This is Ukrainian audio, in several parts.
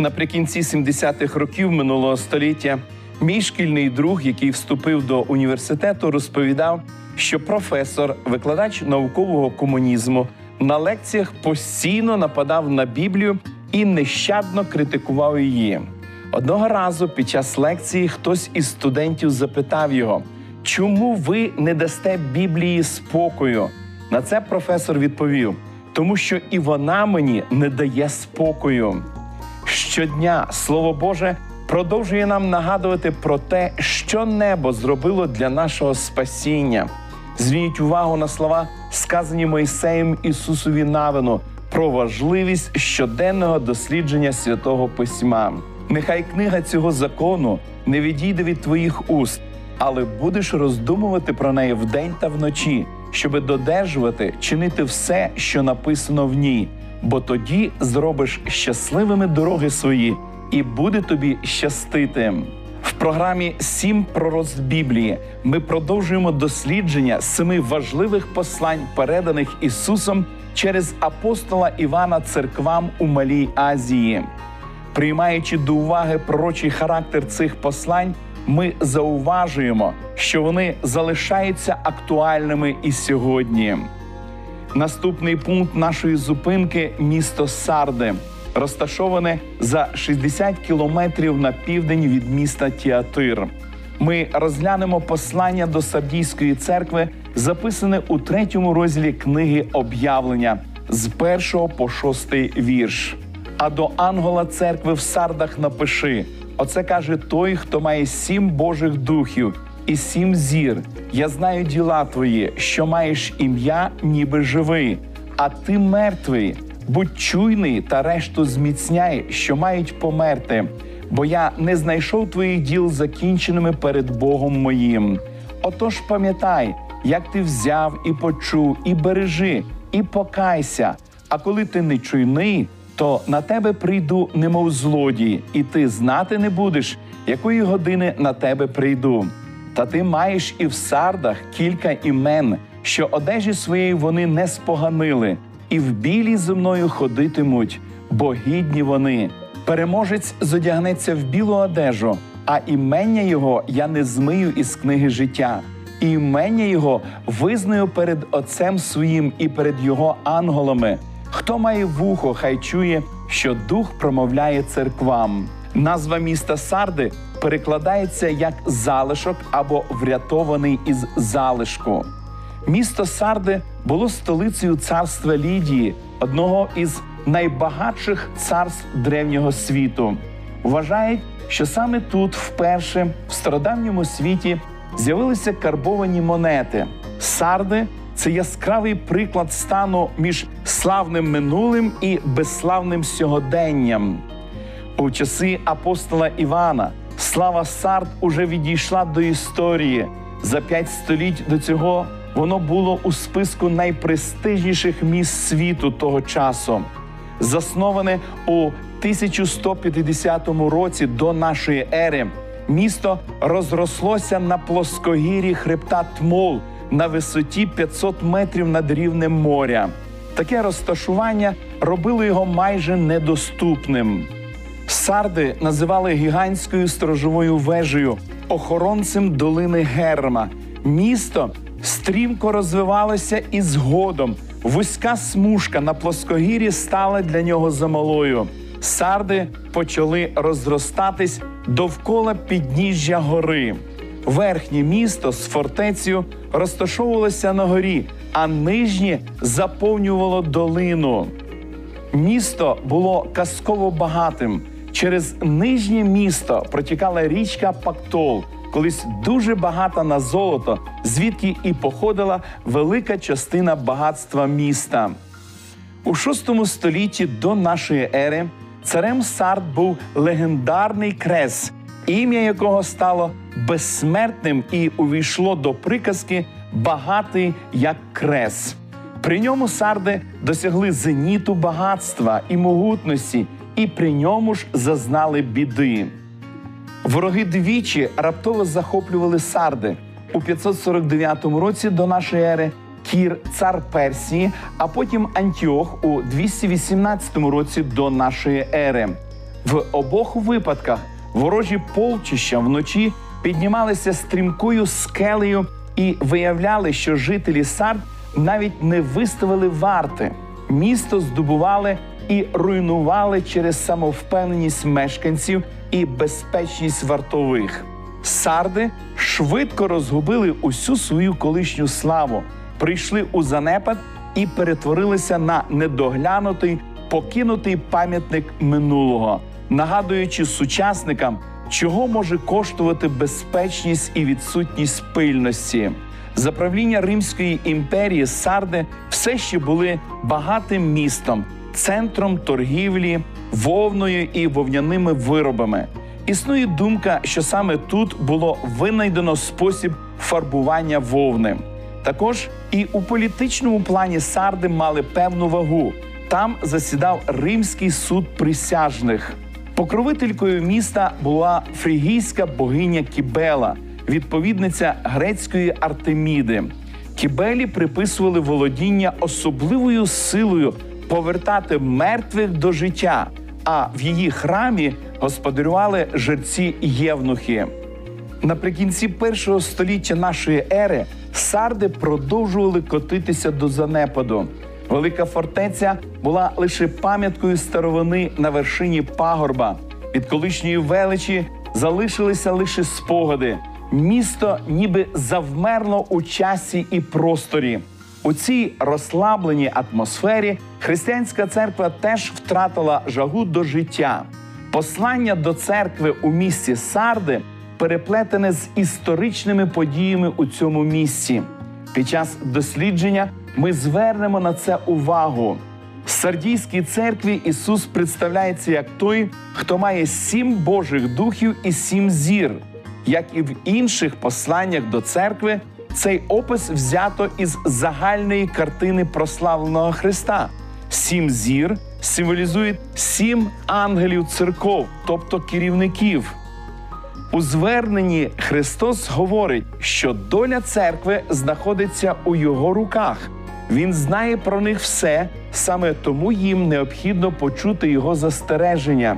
Наприкінці 70-х років минулого століття мій шкільний друг, який вступив до університету, розповідав, що професор, викладач наукового комунізму, на лекціях постійно нападав на Біблію і нещадно критикував її. Одного разу під час лекції хтось із студентів запитав його, чому ви не дасте Біблії спокою? На це професор відповів: тому що і вона мені не дає спокою. Щодня Слово Боже продовжує нам нагадувати про те, що небо зробило для нашого спасіння. Зверніть увагу на слова, сказані Мойсеєм Ісусові Навину, про важливість щоденного дослідження святого письма. Нехай книга цього закону не відійде від твоїх уст, але будеш роздумувати про неї вдень та вночі, щоби додержувати, чинити все, що написано в ній, бо тоді зробиш щасливими дороги свої, і буде тобі щастити. В програмі Сім пророцтв Біблії ми продовжуємо дослідження семи важливих послань, переданих Ісусом через апостола Івана церквам у Малій Азії. Приймаючи до уваги пророчий характер цих послань, ми зауважуємо, що вони залишаються актуальними і сьогодні. Наступний пункт нашої зупинки місто Сарди, розташоване за 60 кілометрів на південь від міста Тіатир. Ми розглянемо послання до Сардійської церкви, записане у третьому розділі книги об'явлення з першого по шостий вірш. А до ангела церкви в сардах напиши: оце каже той, хто має сім Божих духів і сім зір. Я знаю діла твої, що маєш ім'я, ніби живий, а ти мертвий. Будь чуйний та решту зміцняй, що мають померти, бо я не знайшов твоїх діл закінченими перед Богом моїм. Отож пам'ятай, як ти взяв і почув, і бережи, і покайся. А коли ти не чуйний, то на тебе прийду, немов злодій, і ти знати не будеш, якої години на тебе прийду. Та ти маєш і в сардах кілька імен, що одежі своєї вони не споганили, і в білій зі мною ходитимуть, бо гідні вони. Переможець зодягнеться в білу одежу, а імення його я не змию із книги життя. І імення його визнаю перед Отцем своїм і перед його ангелами. Хто має вухо, хай чує, що дух промовляє церквам. Назва міста Сарди перекладається як залишок або врятований із залишку. Місто Сарди було столицею царства Лідії, одного із найбагатших царств древнього світу. Вважають, що саме тут вперше в стародавньому світі з'явилися карбовані монети. Сарди це яскравий приклад стану між славним минулим і безславним сьогоденням. У часи апостола Івана слава Сард уже відійшла до історії. За п'ять століть до цього воно було у списку найпрестижніших міст світу того часу. Засноване у 1150 році до нашої ери, місто розрослося на плоскогір'ї хребта Тмол на висоті 500 метрів над рівнем моря. Таке розташування робило його майже недоступним. Сарди називали гігантською сторожовою вежею, охоронцем долини Герма. Місто стрімко розвивалося і згодом. Вузька смужка на плоскогір'ї стала для нього замалою. Сарди почали розростатись довкола підніжжя гори. Верхнє місто з фортецею розташовувалося на горі, а нижнє заповнювало долину. Місто було казково багатим. Через нижнє місто протікала річка Пактол, колись дуже багата на золото, звідки і походила велика частина багатства міста. У VI столітті до нашої ери царем Сард був легендарний крес, ім'я якого стало безсмертним і увійшло до приказки багатий як крес. При ньому сарди досягли зеніту багатства і могутності, і при ньому ж зазнали біди. Вороги двічі раптово захоплювали сарди у 549 році до нашої ери. Кір, цар Персії, а потім Антіох у 218 році до нашої ери. В обох випадках ворожі полчища вночі піднімалися стрімкою скелею і виявляли, що жителі Сард навіть не виставили варти. Місто здобували і руйнували через самовпевненість мешканців і безпечність вартових. Сарди швидко розгубили усю свою колишню славу, прийшли у занепад і перетворилися на недоглянутий, покинутий пам'ятник минулого, нагадуючи сучасникам, чого може коштувати безпечність і відсутність пильності. За правління Римської імперії Сарди все ще були багатим містом, центром торгівлі, вовною і вовняними виробами. Існує думка, що саме тут було винайдено спосіб фарбування вовни. Також і у політичному плані сарди мали певну вагу. Там засідав римський суд присяжних. Покровителькою міста була фрігійська богиня Кібела, відповідниця грецької Артеміди. Кібелі приписували володіння особливою силою повертати мертвих до життя, а в її храмі господарювали жерці євнухи. Наприкінці першого століття нашої ери сарди продовжували котитися до занепаду. Велика фортеця була лише пам'яткою старовини на вершині пагорба. Від колишньої величі залишилися лише спогади. Місто ніби завмерло у часі і просторі. У цій розслабленій атмосфері християнська церква теж втратила жагу до життя. Послання до церкви у місті Сарди переплетене з історичними подіями у цьому місці. Під час дослідження ми звернемо на це увагу. В Сардійській церкві Ісус представляється як той, хто має сім Божих духів і сім зір. Як і в інших посланнях до церкви, цей опис взято із загальної картини прославленого Христа. Сім зір символізують сім ангелів церков, тобто керівників. У зверненні Христос говорить, що доля церкви знаходиться у його руках. Він знає про них все, саме тому їм необхідно почути його застереження.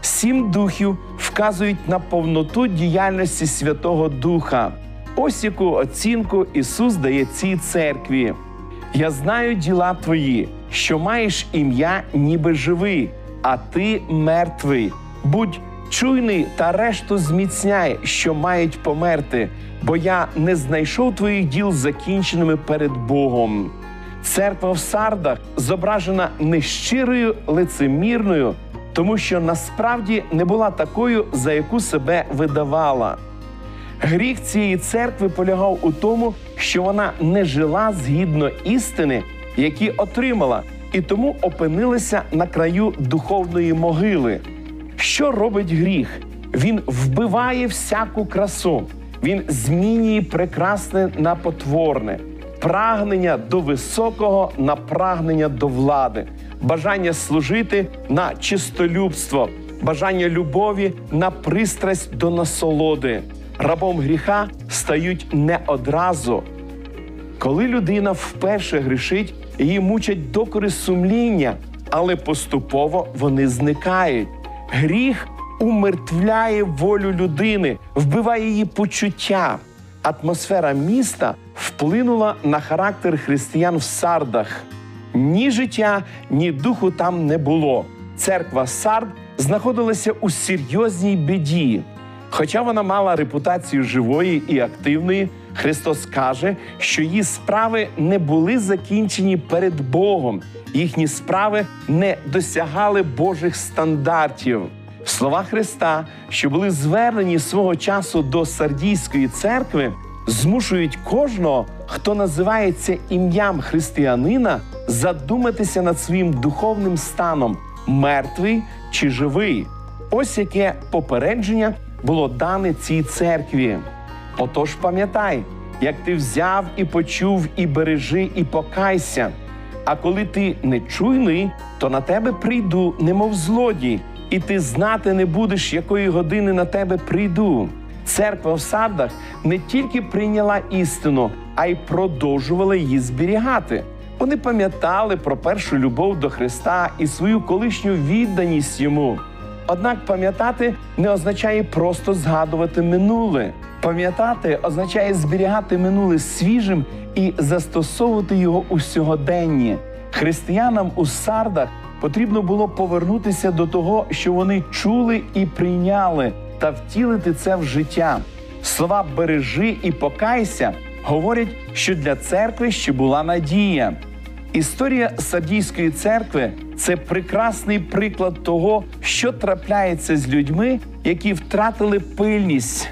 Сім духів вказують на повноту діяльності Святого Духа. Ось яку оцінку Ісус дає цій церкві. Я знаю діла твої, що маєш ім'я, ніби живий, а ти мертвий. Будь чуйний та решту зміцняй, що мають померти, бо я не знайшов твоїх діл закінченими перед Богом. Церква в сардах зображена нещирою лицемірною, тому що насправді не була такою, за яку себе видавала. Гріх цієї церкви полягав у тому, що вона не жила згідно істини, які отримала, і тому опинилася на краю духовної могили. Що робить гріх? Він вбиває всяку красу, він змінює прекрасне на потворне, прагнення до високого на прагнення до влади, бажання служити на чистолюбство, бажання любові на пристрасть до насолоди. Рабом гріха стають не одразу. Коли людина вперше грішить, її мучать докори сумління, але поступово вони зникають. Гріх умертвляє волю людини, вбиває її почуття. Атмосфера міста вплинула на характер християн в сардах. Ні життя, ні духу там не було. Церква Сард знаходилася у серйозній біді. Хоча вона мала репутацію живої і активної, Христос каже, що її справи не були закінчені перед Богом, їхні справи не досягали Божих стандартів. Слова Христа, що були звернені свого часу до Сардійської церкви, змушують кожного, хто називається ім'ям християнина, задуматися над своїм духовним станом мертвий чи живий. Ось яке попередження було дане цій церкві. Отож, пам'ятай, як ти взяв і почув, і бережи, і покайся. А коли ти нечуйний, то на тебе прийду, немов злодій, і ти знати не будеш, якої години на тебе прийду. Церква в сардах не тільки прийняла істину, а й продовжувала її зберігати. Вони пам'ятали про першу любов до Христа і свою колишню відданість йому. Однак пам'ятати не означає просто згадувати минуле. Пам'ятати означає зберігати минуле свіжим і застосовувати його у сьогоденні. Християнам у сардах потрібно було повернутися до того, що вони чули і прийняли, та втілити це в життя. Слова бережи і покайся говорять, що для церкви ще була надія. Історія Сардійської церкви це прекрасний приклад того, що трапляється з людьми, які втратили пильність.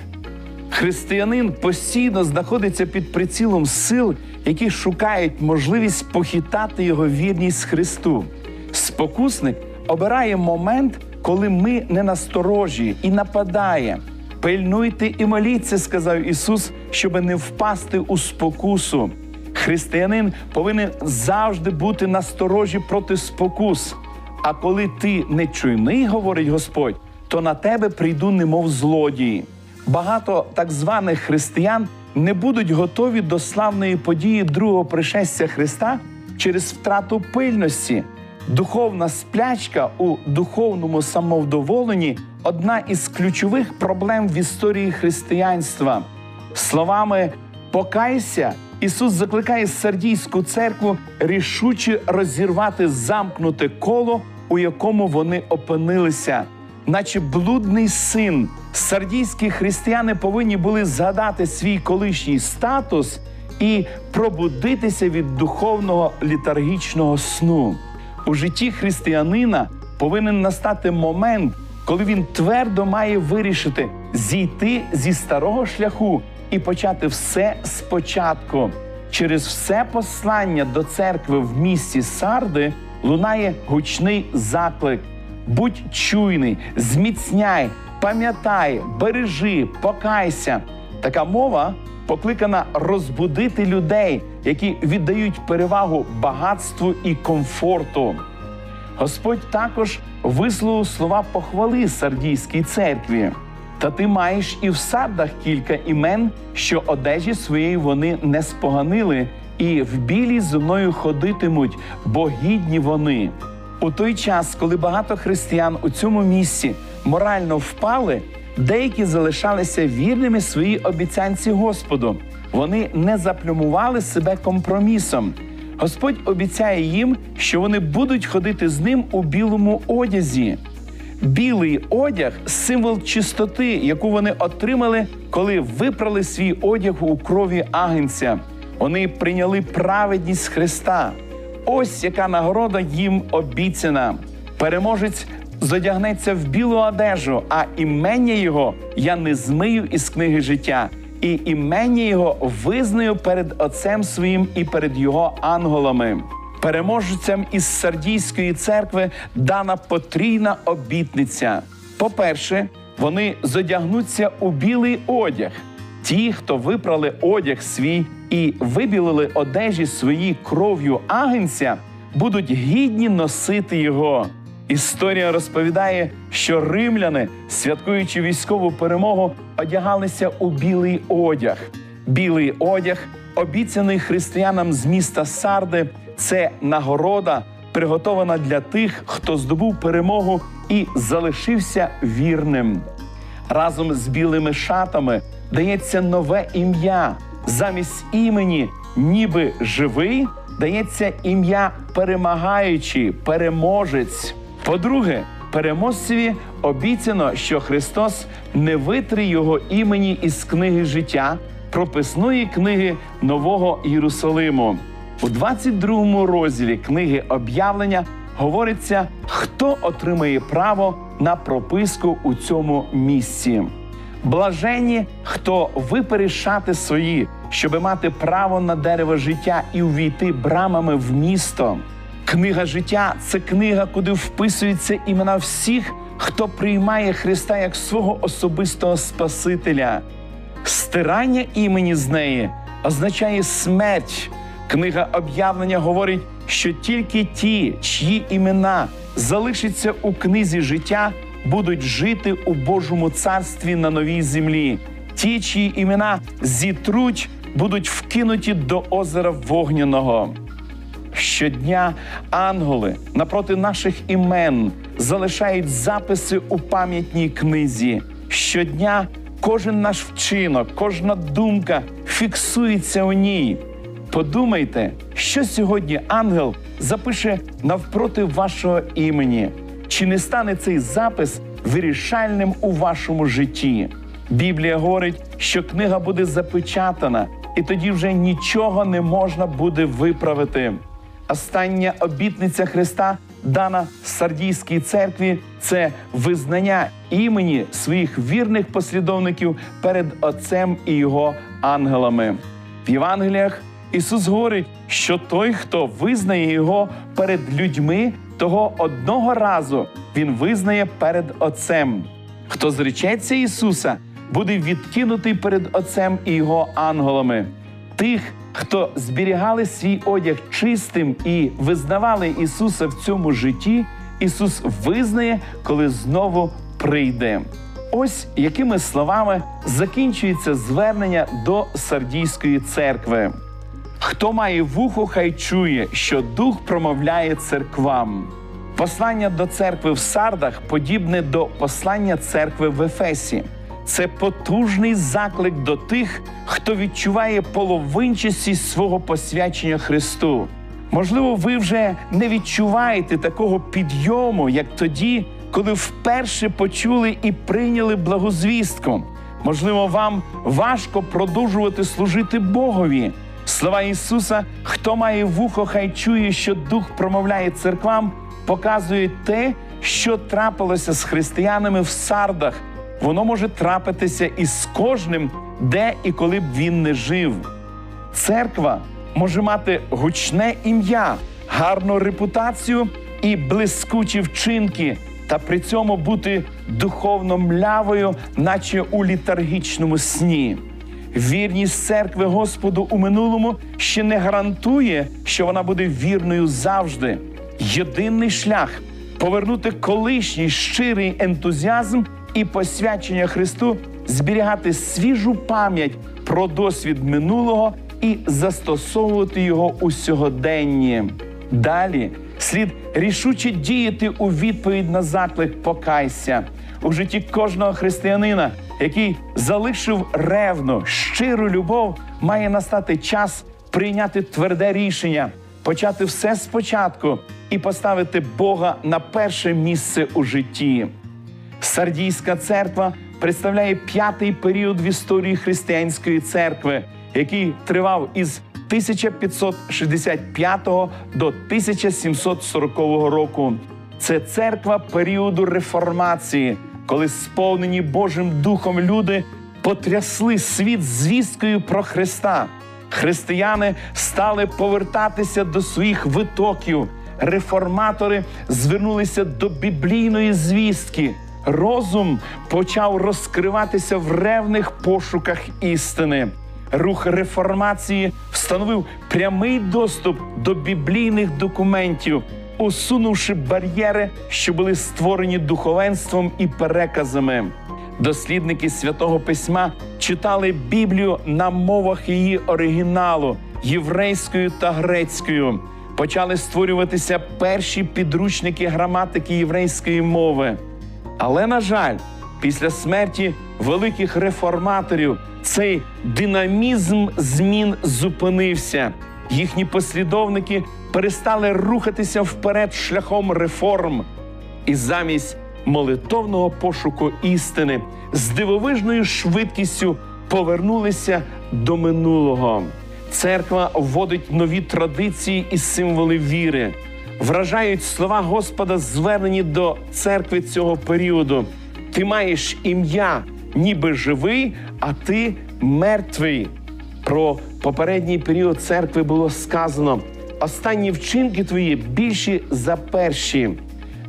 Християнин постійно знаходиться під прицілом сил, які шукають можливість похитати його вірність Христу. Спокусник обирає момент, коли ми не насторожі і нападає. Пильнуйте і моліться, сказав Ісус, щоб не впасти у спокусу. Християнин повинен завжди бути насторожі проти спокус. А коли ти не чуйний, говорить Господь, то на тебе прийду, немов злодії. Багато так званих християн не будуть готові до славної події другого пришестя Христа через втрату пильності. Духовна сплячка у духовному самовдоволенні одна із ключових проблем в історії християнства. Словами покайся, Ісус закликає Сардійську церкву рішуче розірвати замкнуте коло, у якому вони опинилися, наче блудний син. Сардійські християни повинні були згадати свій колишній статус і пробудитися від духовного літаргічного сну. У житті християнина повинен настати момент, коли він твердо має вирішити зійти зі старого шляху і почати все спочатку. Через все послання до церкви в місті Сарди лунає гучний заклик: будь чуйний, зміцняй, пам'ятай, бережи, покайся. Така мова покликана розбудити людей, які віддають перевагу багатству і комфорту. Господь також висловив слова похвали Сардійській церкві. Та ти маєш і в сардах кілька імен, що одежі своєї вони не споганили, і в білій зо мною ходитимуть, бо гідні вони. У той час, коли багато християн у цьому місці морально впали, деякі залишалися вірними своїй обіцянці Господу. Вони не заплюмували себе компромісом. Господь обіцяє їм, що вони будуть ходити з ним у білому одязі. Білий одяг символ чистоти, яку вони отримали, коли випрали свій одяг у крові агнця. Вони прийняли праведність Христа. Ось яка нагорода їм обіцяна. Переможець зодягнеться в білу одежу, а імення його я не змию із книги життя, і імення його визнаю перед Отцем своїм і перед його ангелами. Переможцям із Сардійської церкви дана потрійна обітниця. По-перше, вони зодягнуться у білий одяг. Ті, хто випрали одяг свій і вибілили одежі свої кров'ю агенця, будуть гідні носити його. Історія розповідає, що римляни, святкуючи військову перемогу, одягалися у білий одяг. Білий одяг, обіцяний християнам з міста Сарди, це нагорода, приготована для тих, хто здобув перемогу і залишився вірним. Разом з білими шатами дається нове ім'я. Замість імені, ніби живий, дається ім'я перемагаючий, переможець. По-друге, переможцеві обіцяно, що Христос не витри його імені із книги життя, прописної книги Нового Єрусалиму. У 22 розділі книги об'явлення говориться, хто отримає право на прописку у цьому місці. Блажені, хто випере шати свої, щоби мати право на дерево життя і увійти брамами в місто. Книга життя це книга, куди вписуються імена всіх, хто приймає Христа як свого особистого Спасителя. Стирання імені з неї означає смерть. Книга об'явлення говорить, що тільки ті, чиї імена залишаться у книзі життя, будуть жити у Божому царстві на новій землі. Ті, чиї імена зітруть, будуть вкинуті до озера вогняного. Щодня ангели напроти наших імен залишають записи у пам'ятній книзі. Щодня кожен наш вчинок, кожна думка фіксується у ній. Подумайте, що сьогодні ангел запише навпроти вашого імені. Чи не стане цей запис вирішальним у вашому житті? Біблія говорить, що книга буде запечатана, і тоді вже нічого не можна буде виправити. Остання обітниця Христа, дана Сардійській церкві, це визнання імені своїх вірних послідовників перед Отцем і його ангелами. В Євангеліях Ісус говорить, що той, хто визнає його перед людьми, того одного разу Він визнає перед Отцем. Хто зречеться Ісуса, буде відкинутий перед Отцем і його ангелами. Тих, хто зберігали свій одяг чистим і визнавали Ісуса в цьому житті, Ісус визнає, коли знову прийде. Ось якими словами закінчується звернення до Сардійської церкви. Хто має вухо, хай чує, що дух промовляє церквам. Послання до церкви в Сардах подібне до послання церкви в Ефесі. Це потужний заклик до тих, хто відчуває половинчасті свого посвячення Христу. Можливо, ви вже не відчуваєте такого підйому, як тоді, коли вперше почули і прийняли благозвістку. Можливо, вам важко продовжувати служити Богові. Слова Ісуса, хто має вухо, хай чує, що Дух промовляє церквам, показує те, що трапилося з християнами в сардах. Воно може трапитися і з кожним, де і коли б він не жив. Церква може мати гучне ім'я, гарну репутацію і блискучі вчинки, та при цьому бути духовно млявою, наче у літаргічному сні. Вірність церкви Господу у минулому ще не гарантує, що вона буде вірною завжди. Єдиний шлях повернути колишній щирий ентузіазм і посвячення Христу, зберігати свіжу пам'ять про досвід минулого і застосовувати його у сьогоденні. Далі слід рішуче діяти у відповідь на заклик покайся у житті кожного християнина, який залишив ревну, щиру любов, має настати час прийняти тверде рішення, почати все спочатку і поставити Бога на перше місце у житті. Сардійська церква представляє п'ятий період в історії християнської церкви, який тривав із 1565 до 1740 року. Це церква періоду реформації, коли сповнені Божим Духом люди потрясли світ звісткою про Христа. Християни стали повертатися до своїх витоків. Реформатори звернулися до біблійної звістки. Розум почав розкриватися в ревних пошуках істини. Рух реформації встановив прямий доступ до біблійних документів, усунувши бар'єри, що були створені духовенством і переказами. Дослідники святого письма читали Біблію на мовах її оригіналу єврейською та грецькою. Почали створюватися перші підручники граматики єврейської мови. Але, на жаль, після смерті великих реформаторів цей динамізм змін зупинився. Їхні послідовники перестали рухатися вперед шляхом реформ. І замість молитовного пошуку істини з дивовижною швидкістю повернулися до минулого. Церква вводить нові традиції і символи віри. Вражають слова Господа, звернені до церкви цього періоду. Ти маєш ім'я, ніби живий, а ти мертвий. Про попередній період церкви було сказано: останні вчинки твої більші за перші.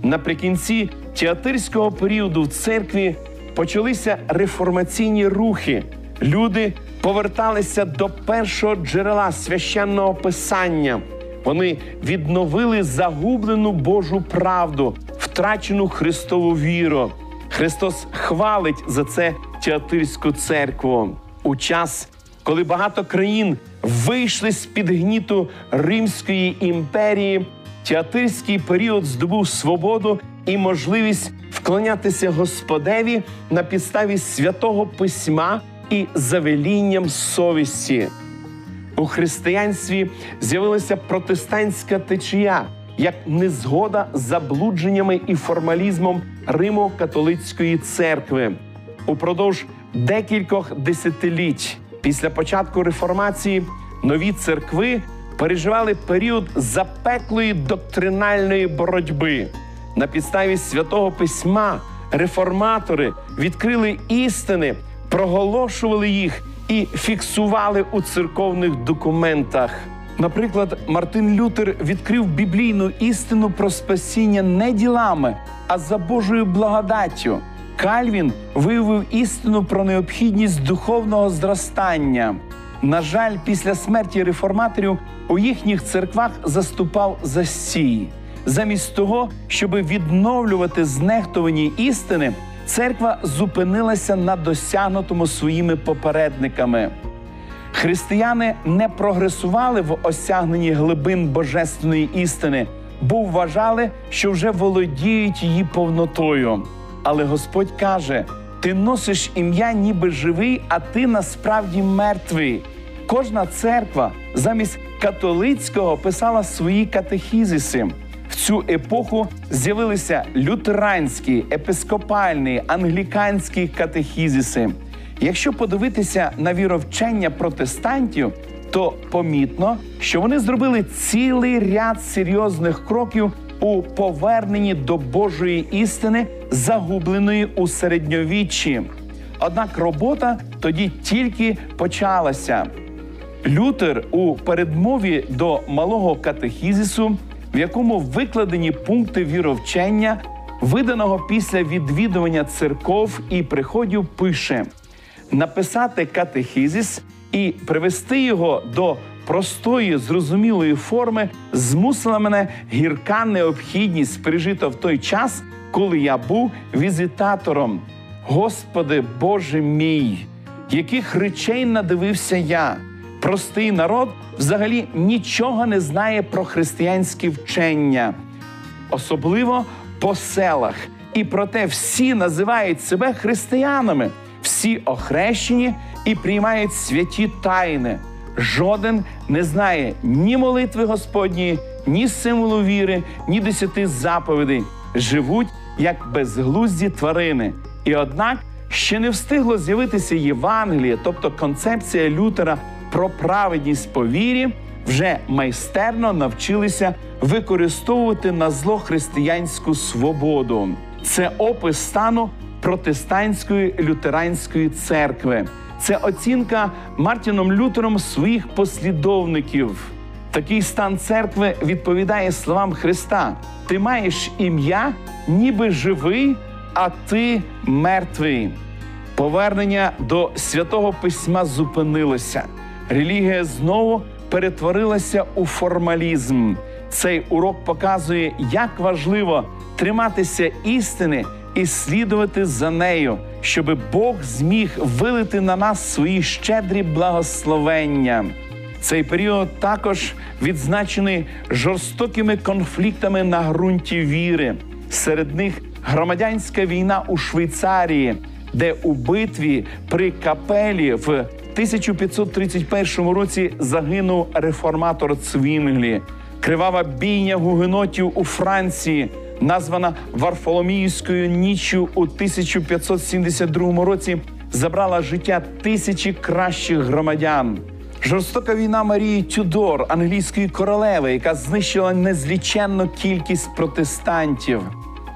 Наприкінці театирського періоду в церкві почалися реформаційні рухи. Люди поверталися до першого джерела священного писання. Вони відновили загублену Божу правду, втрачену Христову віру. Христос хвалить за це театирську церкву. У час коли багато країн вийшли з під гніту Римської імперії, театирський період здобув свободу і можливість вклонятися Господеві на підставі святого письма і завелінням совісті. У християнстві з'явилася протестантська течія як незгода з заблудженнями і формалізмом Римо-католицької церкви. Упродовж декількох десятиліть після початку реформації нові церкви переживали період запеклої доктринальної боротьби. На підставі святого письма реформатори відкрили істини, проголошували їх і фіксували у церковних документах. Наприклад, Мартин Лютер відкрив біблійну істину про спасіння не ділами, а за Божою благодаттю. Кальвін виявив істину про необхідність духовного зростання. На жаль, після смерті реформаторів у їхніх церквах заступав застій. Замість того, щоб відновлювати знехтовані істини, церква зупинилася на досягнутому своїми попередниками. Християни не прогресували в осягненні глибин божественної істини, бо вважали, що вже володіють її повнотою. Але Господь каже: ти носиш ім'я, ніби живий, а ти насправді мертвий. Кожна церква замість католицького писала свої катехізиси. В цю епоху з'явилися лютеранські, епископальні, англіканські катехізиси. Якщо подивитися на віровчення протестантів, то помітно, що вони зробили цілий ряд серйозних кроків у поверненні до Божої істини, загубленої у середньовіччі. Однак робота тоді тільки почалася. Лютер у передмові до малого катехізису, в якому викладені пункти віровчення, виданого після відвідування церков і приходів, пише написати катехізис і привести його до простої, зрозумілої форми змусила мене гірка необхідність пережита в той час, коли я був візитатором. Господи Боже мій, яких речей надивився я. Простий народ взагалі нічого не знає про християнські вчення, особливо по селах. І проте всі називають себе християнами, всі охрещені і приймають святі тайни. Жоден не знає ні молитви Господньої, ні символу віри, ні десяти заповідей. Живуть як безглузді тварини. І однак ще не встигло з'явитися Євангеліє, тобто концепція Лютера про праведність по вірі, вже майстерно навчилися використовувати на зло християнську свободу. Це опис стану протестантської лютеранської церкви. Це оцінка Мартіном Лютером своїх послідовників. Такий стан церкви відповідає словам Христа: ти маєш ім'я, ніби живий, а ти мертвий. Повернення до святого письма зупинилося. Релігія знову перетворилася у формалізм. Цей урок показує, як важливо триматися істини і слідувати за нею, щоб Бог зміг вилити на нас свої щедрі благословення. Цей період також відзначений жорстокими конфліктами на ґрунті віри. Серед них громадянська війна у Швейцарії, де у битві при капелі в 1531 році загинув реформатор Цвінглі, кривава бійня гугенотів у Франції, названа Варфоломіївською ніччю у 1572 році, забрала життя тисячі кращих громадян. Жорстока війна Марії Тюдор, англійської королеви, яка знищила незліченну кількість протестантів.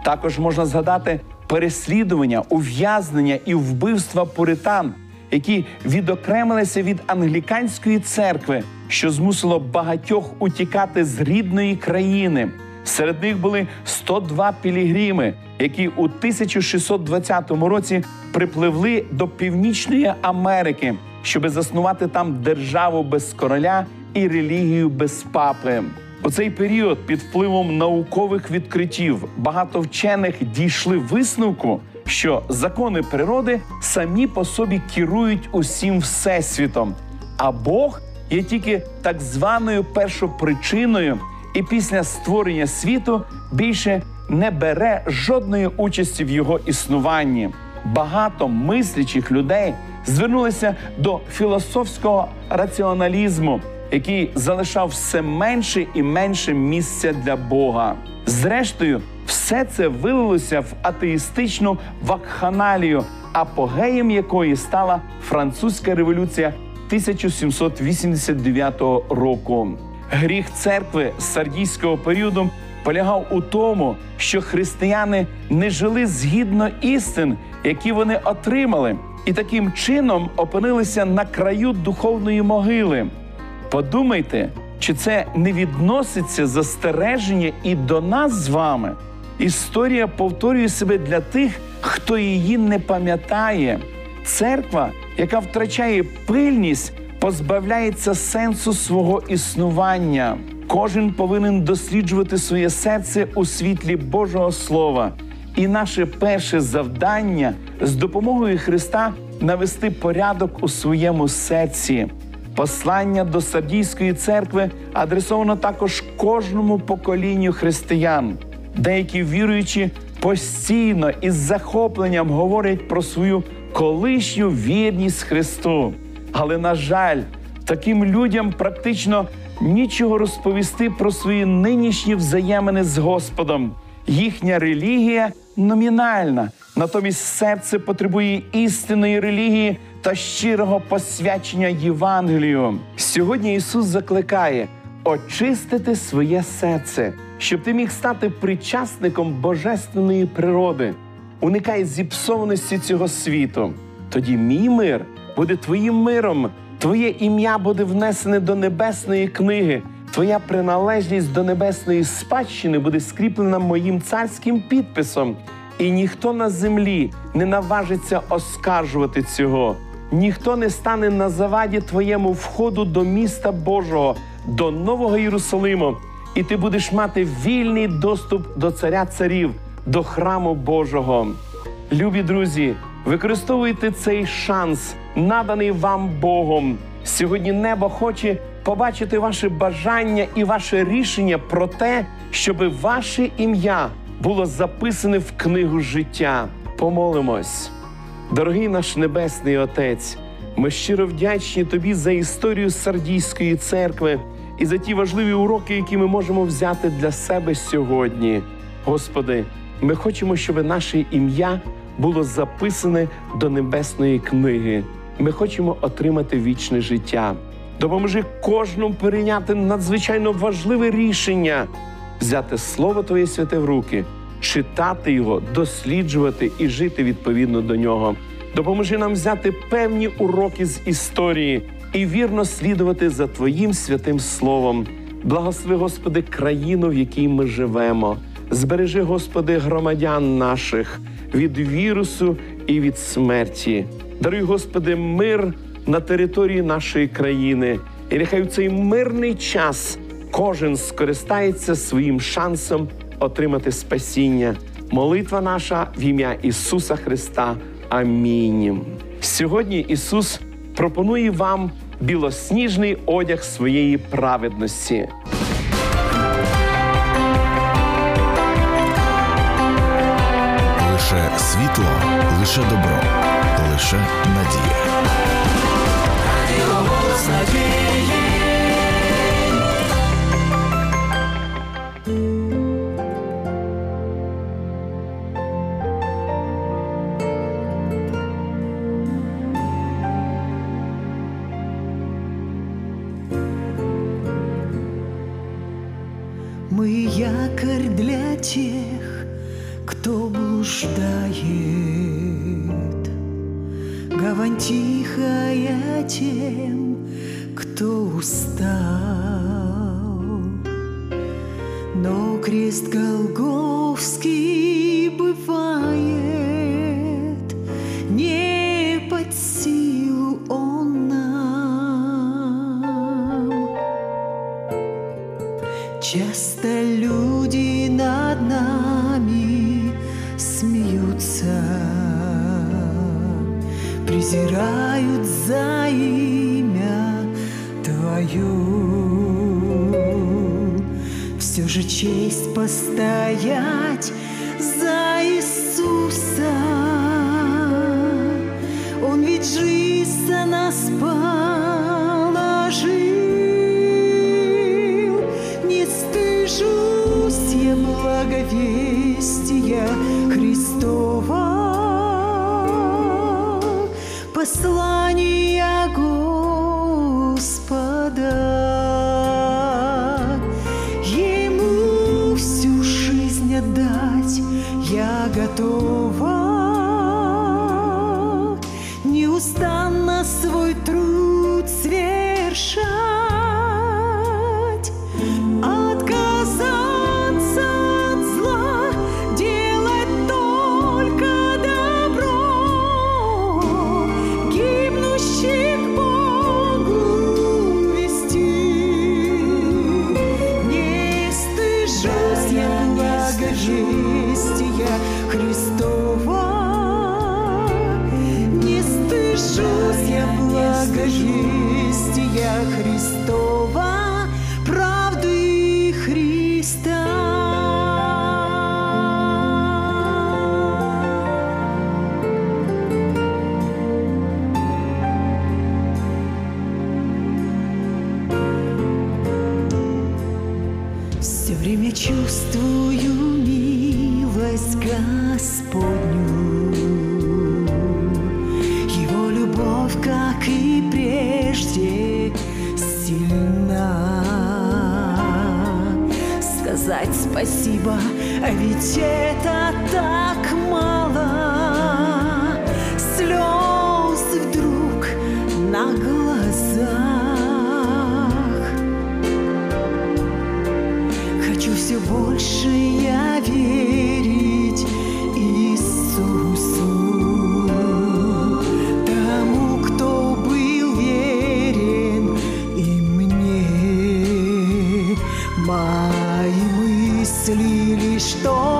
Також можна згадати переслідування, ув'язнення і вбивства пуритан, які відокремилися від англіканської церкви, що змусило багатьох утікати з рідної країни. Серед них були 102 пілігрими, які у 1620 році припливли до Північної Америки, щоб заснувати там державу без короля і релігію без папи. У цей період під впливом наукових відкриттів багато вчених дійшли висновку, що закони природи самі по собі керують усім всесвітом. а Бог є тільки так званою першопричиною, і після створення світу більше не бере жодної участі в його існуванні. Багато мислячих людей звернулися до філософського раціоналізму, який залишав все менше і менше місця для Бога. Зрештою, все це вилилося в атеїстичну вакханалію, апогеєм якої стала французька революція 1789 року. Гріх церкви сардійського періоду полягав у тому, що християни не жили згідно істин, які вони отримали, і таким чином опинилися на краю духовної могили. Подумайте, чи це не відноситься застереження і до нас з вами? Історія повторює себе для тих, хто її не пам'ятає. Церква, яка втрачає пильність, позбавляється сенсу свого існування. Кожен повинен досліджувати своє серце у світлі Божого Слова. І наше перше завдання з допомогою Христа навести порядок у своєму серці. Послання до Сардійської церкви адресовано також кожному поколінню християн. Деякі віруючі постійно із захопленням говорять про свою колишню вірність Христу. Але, на жаль, таким людям практично нічого розповісти про свої нинішні взаємини з Господом. Їхня релігія номінальна, натомість серце потребує істинної релігії та щирого посвячення Євангелію. Сьогодні Ісус закликає очистити своє серце, щоб ти міг стати причасником божественної природи. Уникай зіпсованості цього світу. Тоді мій мир буде твоїм миром. Твоє ім'я буде внесене до небесної книги. Твоя приналежність до небесної спадщини буде скріплена моїм царським підписом, і ніхто на землі не наважиться оскаржувати цього. Ніхто не стане на заваді твоєму входу до міста Божого, до Нового Єрусалиму, і ти будеш мати вільний доступ до царя царів, до храму Божого. Любі друзі, використовуйте цей шанс, наданий вам Богом. Сьогодні небо хоче побачити ваше бажання і ваше рішення про те, щоб ваше ім'я було записане в книгу життя. Помолимось. Дорогий наш Небесний Отець, ми щиро вдячні Тобі за історію Сардійської церкви і за ті важливі уроки, які ми можемо взяти для себе сьогодні. Господи, ми хочемо, щоб наше ім'я було записане до небесної книги. Ми хочемо отримати вічне життя. Допоможи кожному перейняти надзвичайно важливе рішення, взяти Слово Твоє святе в руки, читати його, досліджувати і жити відповідно до нього. Допоможи нам взяти певні уроки з історії і вірно слідувати за Твоїм святим Словом. Благослови, Господи, країну, в якій ми живемо. Збережи, Господи, громадян наших від вірусу і від смерті. Даруй, Господи, мир на території нашої країни. І нехай в цей мирний час кожен скористається своїм шансом отримати спасіння. Молитва наша в ім'я Ісуса Христа. Амінь. Сьогодні Ісус пропонує вам білосніжний одяг своєї праведності. Лише світло, лише добро, лише Все же честь постоять за Иисуса. Он ведь жизнь за нас положил. Не стыжусь я благовестия Христова. Скажи, стія Христос. 这里，历史多。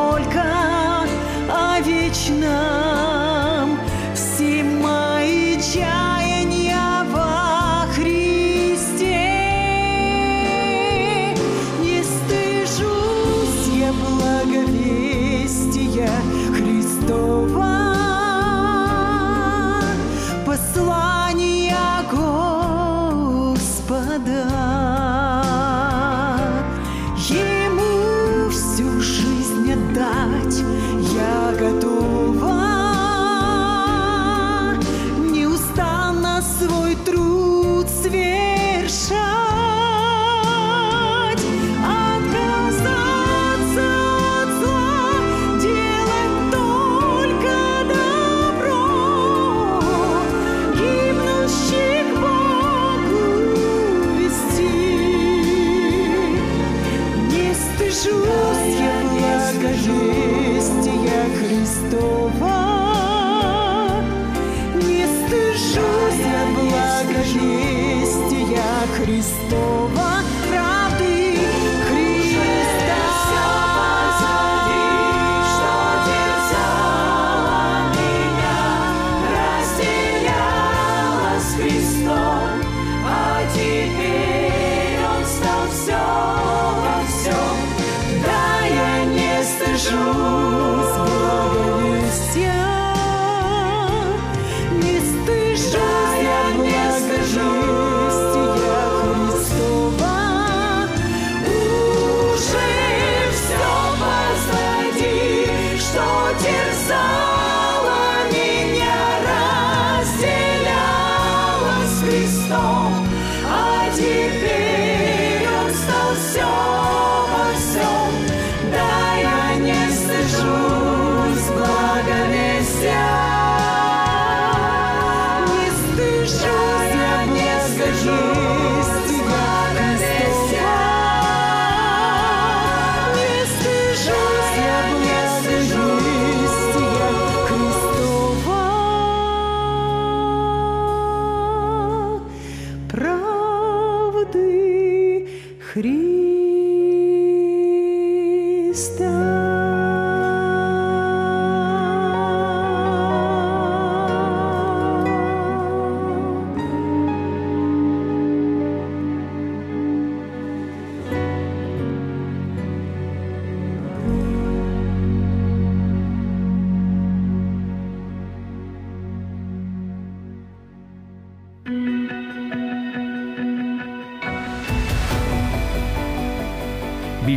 Христос.